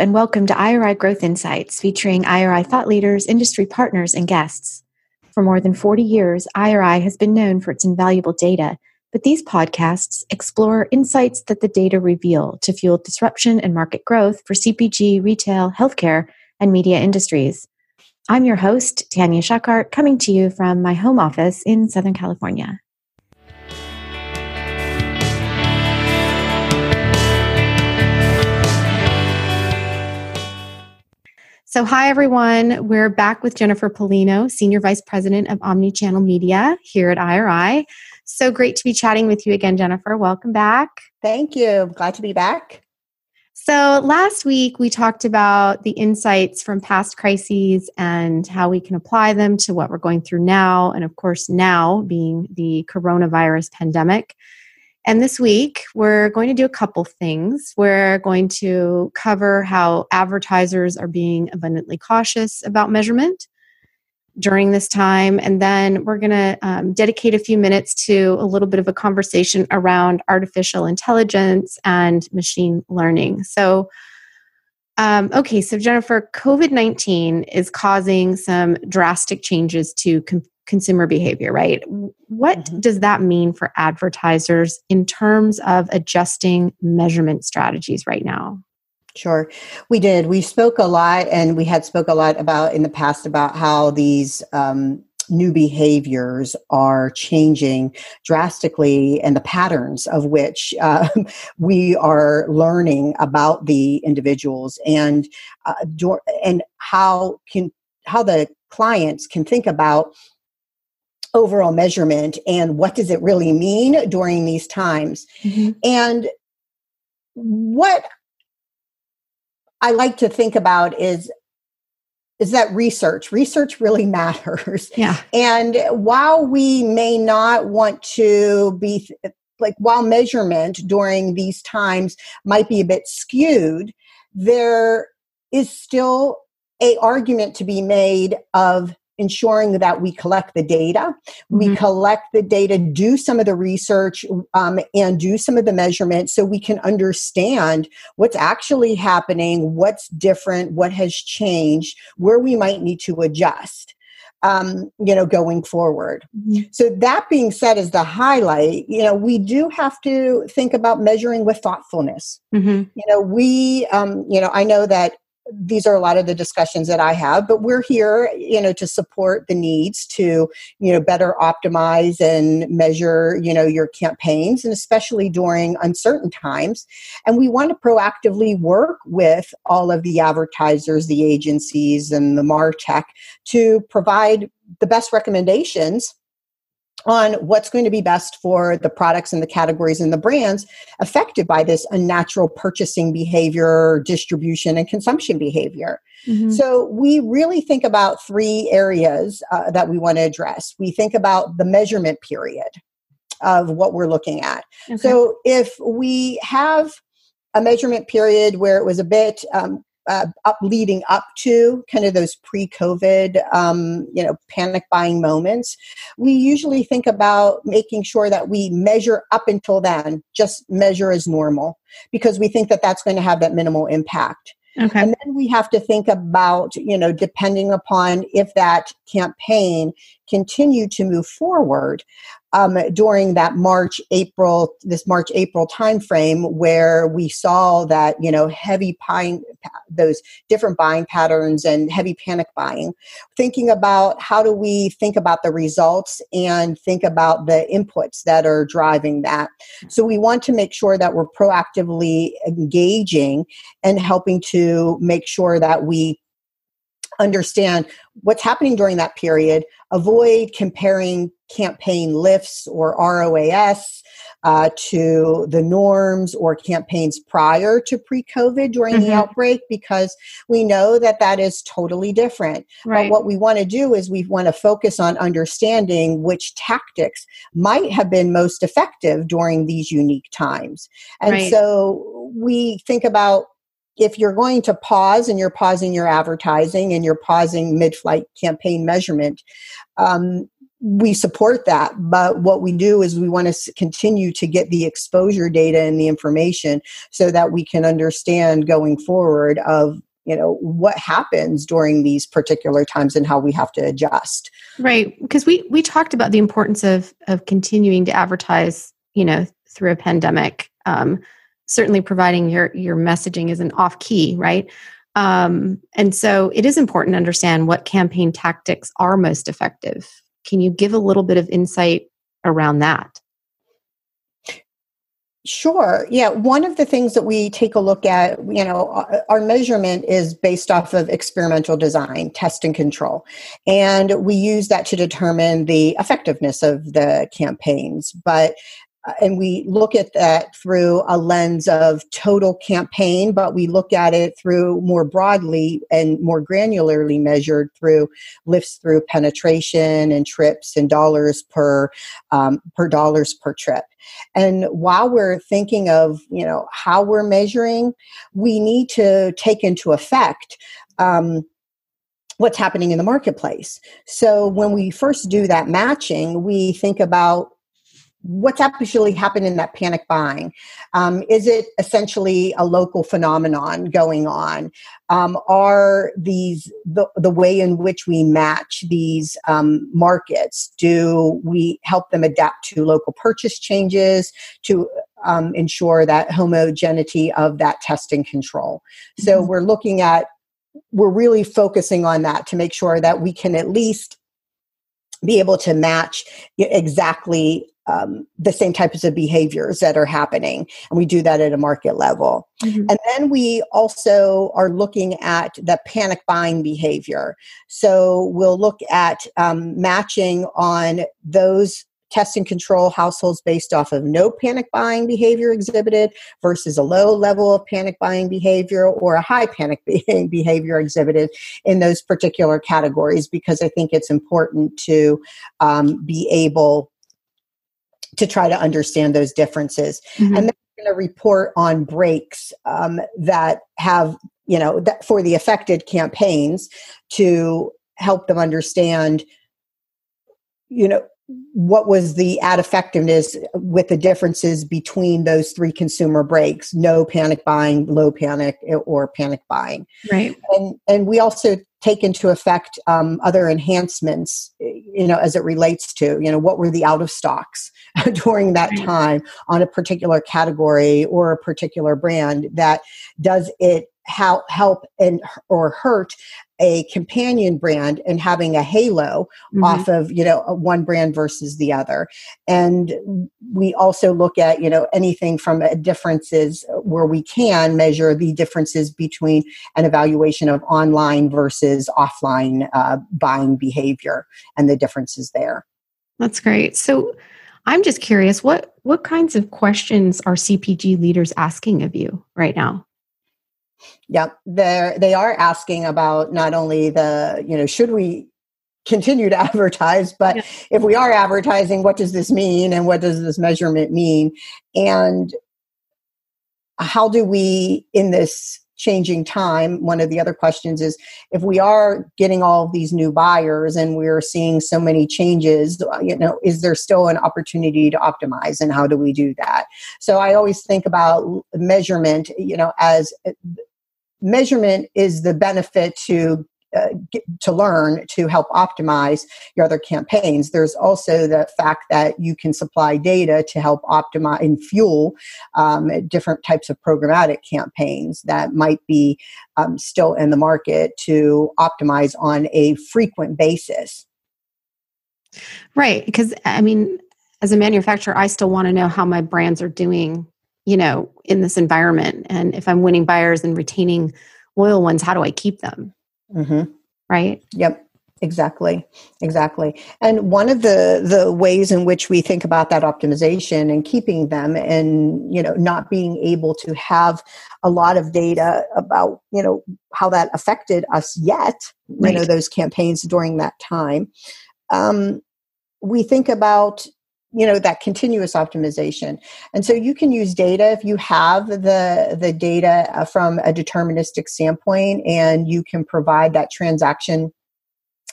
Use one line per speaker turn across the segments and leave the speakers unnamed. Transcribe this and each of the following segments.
and welcome to IRI Growth Insights, featuring IRI thought leaders, industry partners, and guests. For more than 40 years, IRI has been known for its invaluable data, but these podcasts explore insights that the data reveal to fuel disruption and market growth for CPG, retail, healthcare, and media industries. I'm your host, Tanya Schuckart, coming to you from my home office in Southern California. So, hi everyone. We're back with Jennifer Polino, Senior Vice President of Omnichannel Media here at IRI. So great to be chatting with you again, Jennifer. Welcome back.
Thank you. Glad to be back.
So, last week we talked about the insights from past crises and how we can apply them to what we're going through now. And of course, now being the coronavirus pandemic. And this week, we're going to do a couple things. We're going to cover how advertisers are being abundantly cautious about measurement during this time. And then we're going to um, dedicate a few minutes to a little bit of a conversation around artificial intelligence and machine learning. So, um, okay, so Jennifer, COVID 19 is causing some drastic changes to com- consumer behavior, right? What mm-hmm. does that mean for advertisers in terms of adjusting measurement strategies right now?
Sure, we did. We spoke a lot, and we had spoke a lot about in the past about how these um, new behaviors are changing drastically and the patterns of which uh, we are learning about the individuals and uh, and how can how the clients can think about overall measurement and what does it really mean during these times. Mm-hmm. and what i like to think about is is that research. Research really matters.
Yeah.
And while we may not want to be like while measurement during these times might be a bit skewed there is still a argument to be made of ensuring that we collect the data. Mm-hmm. We collect the data, do some of the research, um, and do some of the measurement so we can understand what's actually happening, what's different, what has changed, where we might need to adjust. Um, you know, going forward. Mm-hmm. So that being said, as the highlight, you know, we do have to think about measuring with thoughtfulness. Mm-hmm. You know, we, um, you know, I know that these are a lot of the discussions that I have, but we're here, you know, to support the needs to, you know, better optimize and measure, you know, your campaigns and especially during uncertain times. And we want to proactively work with all of the advertisers, the agencies and the MarTech to provide the best recommendations on what's going to be best for the products and the categories and the brands affected by this unnatural purchasing behavior, distribution, and consumption behavior. Mm-hmm. So, we really think about three areas uh, that we want to address. We think about the measurement period of what we're looking at. Okay. So, if we have a measurement period where it was a bit um, uh, up leading up to kind of those pre-COVID, um, you know, panic buying moments, we usually think about making sure that we measure up until then, just measure as normal, because we think that that's going to have that minimal impact. Okay. And then we have to think about, you know, depending upon if that campaign continued to move forward, um, during that March, April, this March, April timeframe where we saw that, you know, heavy buying, those different buying patterns and heavy panic buying, thinking about how do we think about the results and think about the inputs that are driving that. So we want to make sure that we're proactively engaging and helping to make sure that we understand what's happening during that period, avoid comparing campaign lifts or ROAS uh, to the norms or campaigns prior to pre COVID during mm-hmm. the outbreak because we know that that is totally different. Right. But what we want to do is we want to focus on understanding which tactics might have been most effective during these unique times. And right. so we think about if you're going to pause and you're pausing your advertising and you're pausing mid flight campaign measurement, um, we support that. But what we do is we want to continue to get the exposure data and the information so that we can understand going forward of you know what happens during these particular times and how we have to adjust.
Right because we we talked about the importance of of continuing to advertise you know through a pandemic um, certainly providing your your messaging isn't off key right um, and so it is important to understand what campaign tactics are most effective can you give a little bit of insight around that
Sure. Yeah. One of the things that we take a look at, you know, our measurement is based off of experimental design, test and control. And we use that to determine the effectiveness of the campaigns. But and we look at that through a lens of total campaign, but we look at it through more broadly and more granularly measured through lifts through penetration and trips and dollars per um, per dollars per trip. And while we're thinking of you know how we're measuring, we need to take into effect. Um, what's happening in the marketplace. So when we first do that matching, we think about what's actually happened in that panic buying? Um, is it essentially a local phenomenon going on? Um, are these the, the way in which we match these um, markets? Do we help them adapt to local purchase changes to um, ensure that homogeneity of that testing control? So mm-hmm. we're looking at we're really focusing on that to make sure that we can at least be able to match exactly um, the same types of behaviors that are happening. And we do that at a market level. Mm-hmm. And then we also are looking at the panic buying behavior. So we'll look at um, matching on those test and control households based off of no panic buying behavior exhibited versus a low level of panic buying behavior or a high panic behavior exhibited in those particular categories because I think it's important to um, be able to try to understand those differences. Mm-hmm. And then we're going to report on breaks um, that have, you know, that for the affected campaigns to help them understand, you know, what was the ad effectiveness with the differences between those three consumer breaks no panic buying low panic or panic buying
right
and and we also take into effect um, other enhancements you know as it relates to you know what were the out of stocks during that time on a particular category or a particular brand that does it how help and or hurt a companion brand and having a halo mm-hmm. off of you know one brand versus the other. And we also look at you know anything from differences where we can measure the differences between an evaluation of online versus offline uh, buying behavior and the differences there.
That's great. So i'm just curious what what kinds of questions are cpg leaders asking of you right now
yeah, they they are asking about not only the you know should we continue to advertise, but yeah. if we are advertising, what does this mean, and what does this measurement mean, and how do we in this changing time one of the other questions is if we are getting all of these new buyers and we're seeing so many changes uh, you know is there still an opportunity to optimize and how do we do that so i always think about measurement you know as uh, measurement is the benefit to uh, get, to learn to help optimize your other campaigns. There's also the fact that you can supply data to help optimize and fuel um, different types of programmatic campaigns that might be um, still in the market to optimize on a frequent basis.
Right. Because, I mean, as a manufacturer, I still want to know how my brands are doing you know in this environment. And if i'm winning buyers and retaining loyal ones how do i keep them? Mm-hmm. right?
Yep. Exactly. Exactly. And one of the the ways in which we think about that optimization and keeping them and you know not being able to have a lot of data about you know how that affected us yet right. you know those campaigns during that time um, we think about you know that continuous optimization. And so you can use data if you have the the data uh, from a deterministic standpoint and you can provide that transaction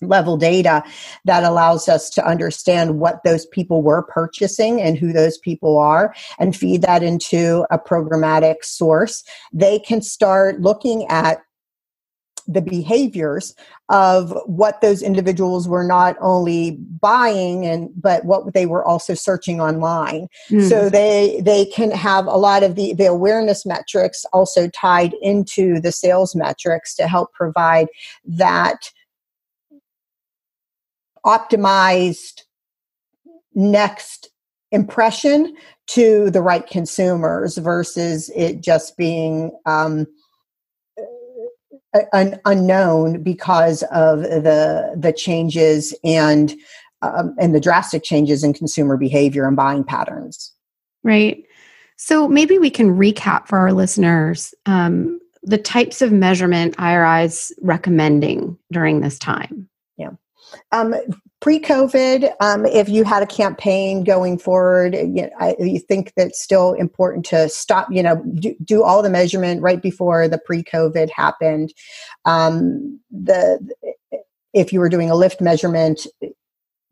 level data that allows us to understand what those people were purchasing and who those people are and feed that into a programmatic source. They can start looking at the behaviors of what those individuals were not only buying and but what they were also searching online mm. so they they can have a lot of the the awareness metrics also tied into the sales metrics to help provide that optimized next impression to the right consumers versus it just being um, an unknown because of the the changes and um, and the drastic changes in consumer behavior and buying patterns.
Right. So maybe we can recap for our listeners um, the types of measurement IRI's recommending during this time.
Yeah. Um, pre-COVID, um, if you had a campaign going forward, you, know, I, you think that's still important to stop. You know, do, do all the measurement right before the pre-COVID happened. Um, the if you were doing a lift measurement,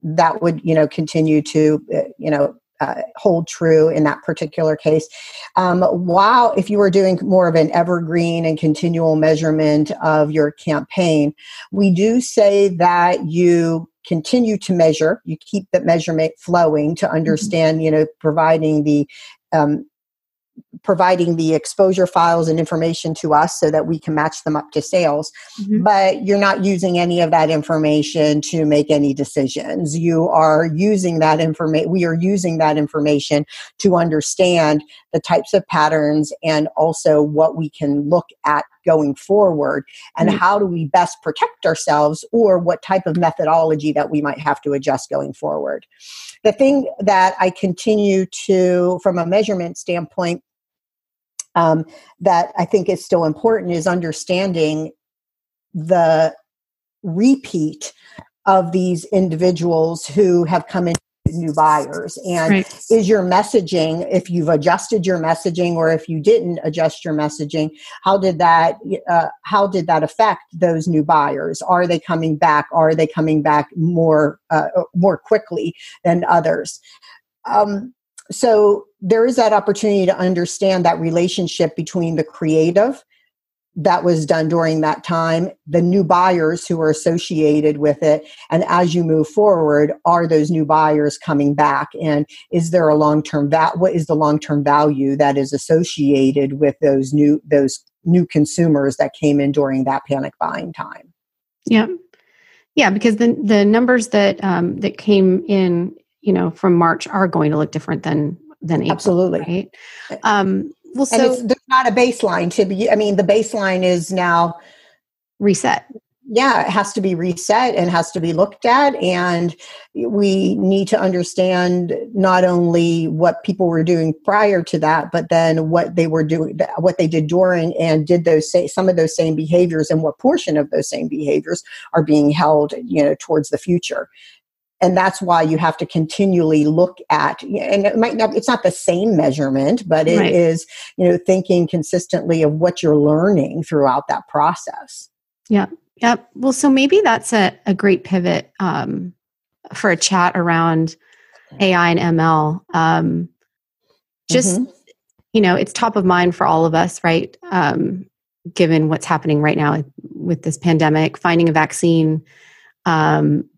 that would you know continue to uh, you know uh, hold true in that particular case. Um, while if you were doing more of an evergreen and continual measurement of your campaign, we do say that you continue to measure you keep the measurement flowing to mm-hmm. understand mm-hmm. you know providing the um, providing the exposure files and information to us so that we can match them up to sales. Mm-hmm. But you're not using any of that information to make any decisions. You are using that information, we are using that information to understand the types of patterns and also what we can look at going forward and mm-hmm. how do we best protect ourselves or what type of methodology that we might have to adjust going forward. The thing that I continue to, from a measurement standpoint, um, that I think is still important is understanding the repeat of these individuals who have come in new buyers? And right. is your messaging if you've adjusted your messaging or if you didn't adjust your messaging how did that uh, how did that affect those new buyers? Are they coming back? Are they coming back more uh, more quickly than others? Um, so there is that opportunity to understand that relationship between the creative that was done during that time, the new buyers who are associated with it, and as you move forward, are those new buyers coming back? And is there a long term va- what is the long term value that is associated with those new those new consumers that came in during that panic buying time?
Yeah, yeah, because the the numbers that um, that came in you know from March are going to look different than than April,
absolutely
right. Um,
well, so there's not a baseline to be. I mean, the baseline is now
reset.
Yeah, it has to be reset and has to be looked at, and we need to understand not only what people were doing prior to that, but then what they were doing, what they did during, and did those say some of those same behaviors, and what portion of those same behaviors are being held, you know, towards the future and that's why you have to continually look at and it might not it's not the same measurement but it right. is you know thinking consistently of what you're learning throughout that process
yeah yeah well so maybe that's a, a great pivot um, for a chat around ai and ml um, just mm-hmm. you know it's top of mind for all of us right um, given what's happening right now with this pandemic finding a vaccine um,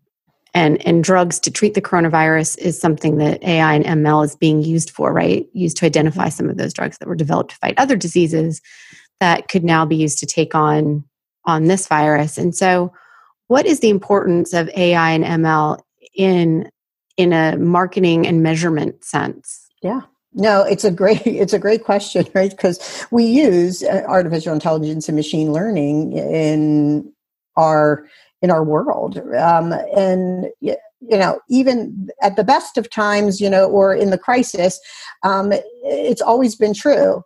and and drugs to treat the coronavirus is something that AI and ML is being used for, right? Used to identify some of those drugs that were developed to fight other diseases that could now be used to take on on this virus. And so, what is the importance of AI and ML in in a marketing and measurement sense?
Yeah. No, it's a great it's a great question, right? Because we use uh, artificial intelligence and machine learning in our in our world. Um, and, you know, even at the best of times, you know, or in the crisis, um, it's always been true.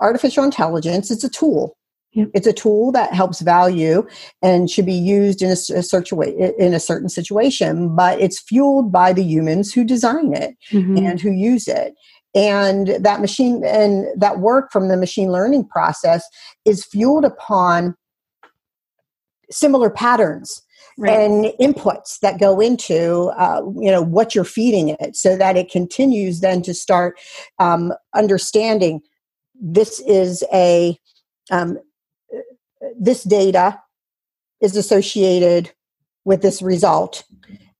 Artificial intelligence is a tool. It's a tool that helps value and should be used in a, a in a certain situation, but it's fueled by the humans who design it mm-hmm. and who use it and that machine and that work from the machine learning process is fueled upon similar patterns right. and inputs that go into uh, you know what you're feeding it so that it continues then to start um, understanding this is a um, this data is associated with this result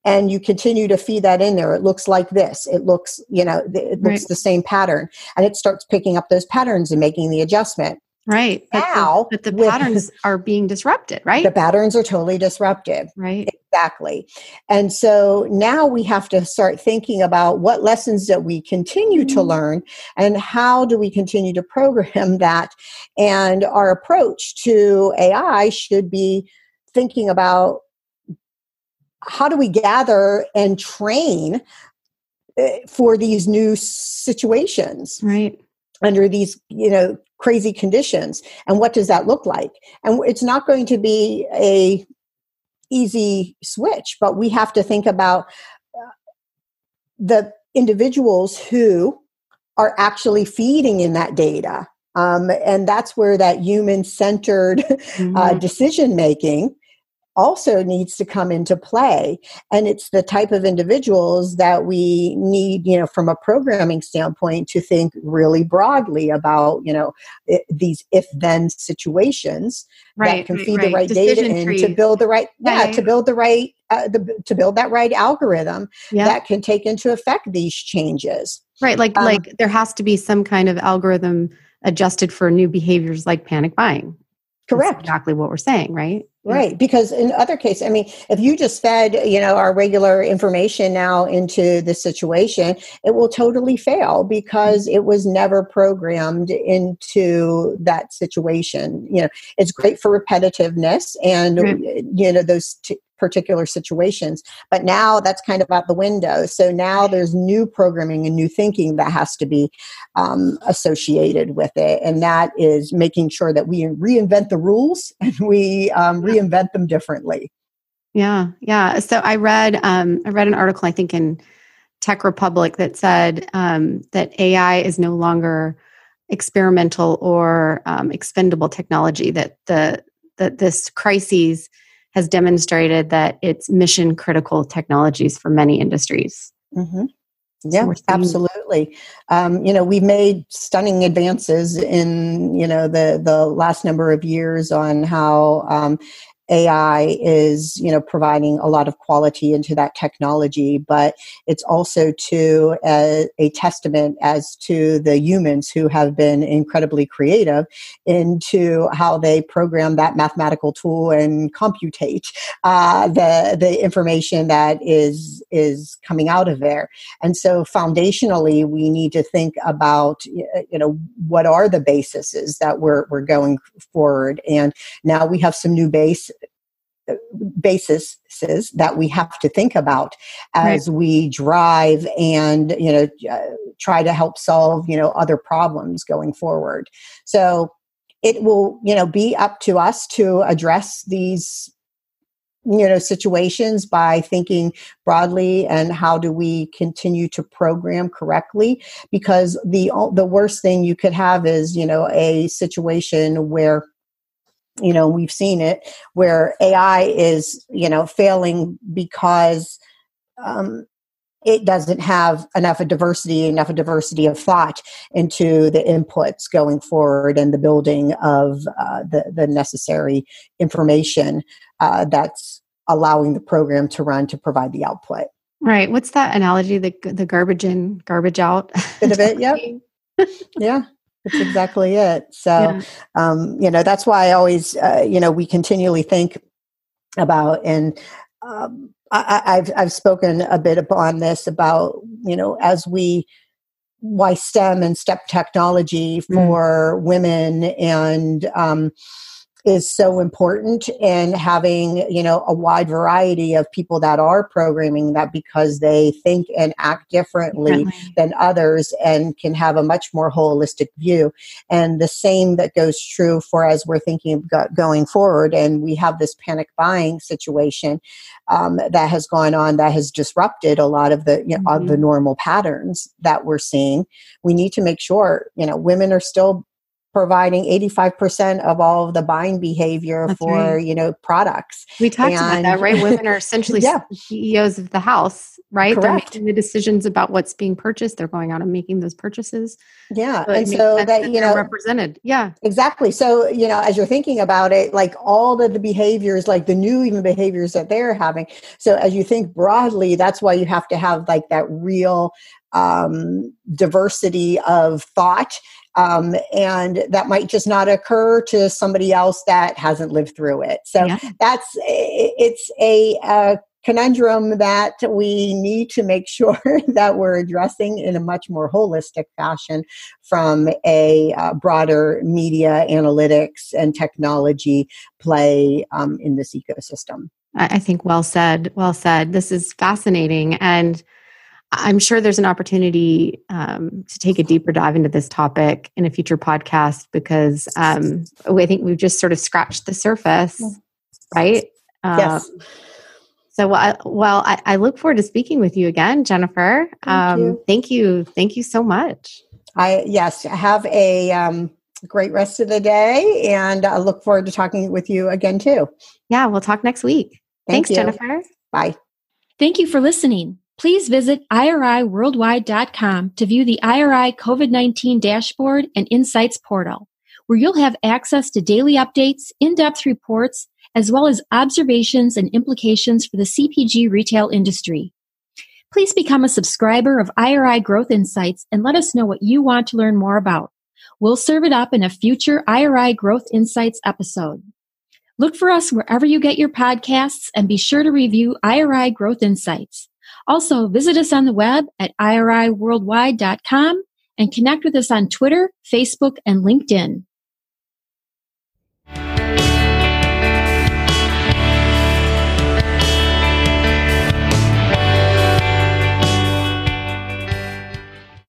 and you continue to feed that in there it looks like this it looks you know it looks right. the same pattern and it starts picking up those patterns and making the adjustment
Right.
Now,
but the, but the patterns are being disrupted, right?
The patterns are totally disrupted.
Right.
Exactly. And so now we have to start thinking about what lessons that we continue mm-hmm. to learn and how do we continue to program that. And our approach to AI should be thinking about how do we gather and train eh, for these new situations.
Right
under these you know crazy conditions and what does that look like and it's not going to be a easy switch but we have to think about uh, the individuals who are actually feeding in that data um, and that's where that human centered uh, mm-hmm. uh, decision making also needs to come into play and it's the type of individuals that we need you know from a programming standpoint to think really broadly about you know it, these if then situations right, that can right, feed right. the right Decision data in trees. to build the right yeah, to build the right uh, the, to build that right algorithm yeah. that can take into effect these changes
right like um, like there has to be some kind of algorithm adjusted for new behaviors like panic buying
correct
That's exactly what we're saying right
Right, because in other cases, I mean, if you just fed, you know, our regular information now into the situation, it will totally fail because it was never programmed into that situation. You know, it's great for repetitiveness and, right. you know, those t- particular situations. But now that's kind of out the window. So now there's new programming and new thinking that has to be um, associated with it. And that is making sure that we reinvent the rules and we um, reinvent them differently.
Yeah, yeah. So I read um, I read an article I think in Tech Republic that said um, that AI is no longer experimental or um, expendable technology. That the that this crises has demonstrated that it's mission critical technologies for many industries.
Mm-hmm. Yeah, so absolutely. Um, you know, we've made stunning advances in you know the the last number of years on how um, AI is, you know, providing a lot of quality into that technology, but it's also to a, a testament as to the humans who have been incredibly creative into how they program that mathematical tool and computate uh, the the information that is is coming out of there. And so, foundationally, we need to think about, you know, what are the bases that we're we're going forward. And now we have some new base basis that we have to think about as right. we drive and you know uh, try to help solve you know other problems going forward so it will you know be up to us to address these you know situations by thinking broadly and how do we continue to program correctly because the the worst thing you could have is you know a situation where you know we've seen it where ai is you know failing because um, it doesn't have enough of diversity enough of diversity of thought into the inputs going forward and the building of uh, the, the necessary information uh, that's allowing the program to run to provide the output.
Right. What's that analogy the, the garbage in garbage out?
Bit of it yep. Yeah that's exactly it. So, yeah. um, you know, that's why I always, uh, you know, we continually think about, and um, I, have I've spoken a bit upon this about, you know, as we why STEM and STEP technology mm. for mm. women and um, is so important and having you know a wide variety of people that are programming that because they think and act differently, differently, than others and can have a much more holistic view. And the same that goes true for as we're thinking of going forward and we have this panic buying situation um, that has gone on that has disrupted a lot of the you know, mm-hmm. of the normal patterns that we're seeing. We need to make sure you know women are still providing 85% of all of the buying behavior
That's
for
right.
you know products
We talked about that, right? Women are essentially
Yeah.
CEOs of the house, right?
Correct.
They're making the decisions about what's being purchased. They're going out and making those purchases.
yeah
So
and so
sense
that you know
represented. Yeah.
Exactly. So, you know, as you're thinking about it, like all of the behaviors, like the new even behaviors that they're having. So, as you think broadly, that's why you have to have like that real um, diversity of thought. Um, and that might just not occur to somebody else that hasn't lived through it. So,
Yeah.
that's it's a, uh conundrum that we need to make sure that we're addressing in a much more holistic fashion from a uh, broader media analytics and technology play um, in this ecosystem.
I think well said. Well said. This is fascinating. And I'm sure there's an opportunity um, to take a deeper dive into this topic in a future podcast because um, I think we've just sort of scratched the surface, right? Um,
Yes.
So, well, I, well, I, I look forward to speaking with you again, Jennifer.
Thank you.
Thank you. Thank you so much.
I yes, have a um, great rest of the day, and I look forward to talking with you again too.
Yeah, we'll talk next week.
Thank
Thanks,
you.
Jennifer.
Bye.
Thank you for listening. Please visit iriworldwide.com to view the IRI COVID 19 dashboard and insights portal, where you'll have access to daily updates, in depth reports, as well as observations and implications for the CPG retail industry. Please become a subscriber of IRI Growth Insights and let us know what you want to learn more about. We'll serve it up in a future IRI Growth Insights episode. Look for us wherever you get your podcasts and be sure to review IRI Growth Insights. Also, visit us on the web at iriworldwide.com and connect with us on Twitter, Facebook, and LinkedIn.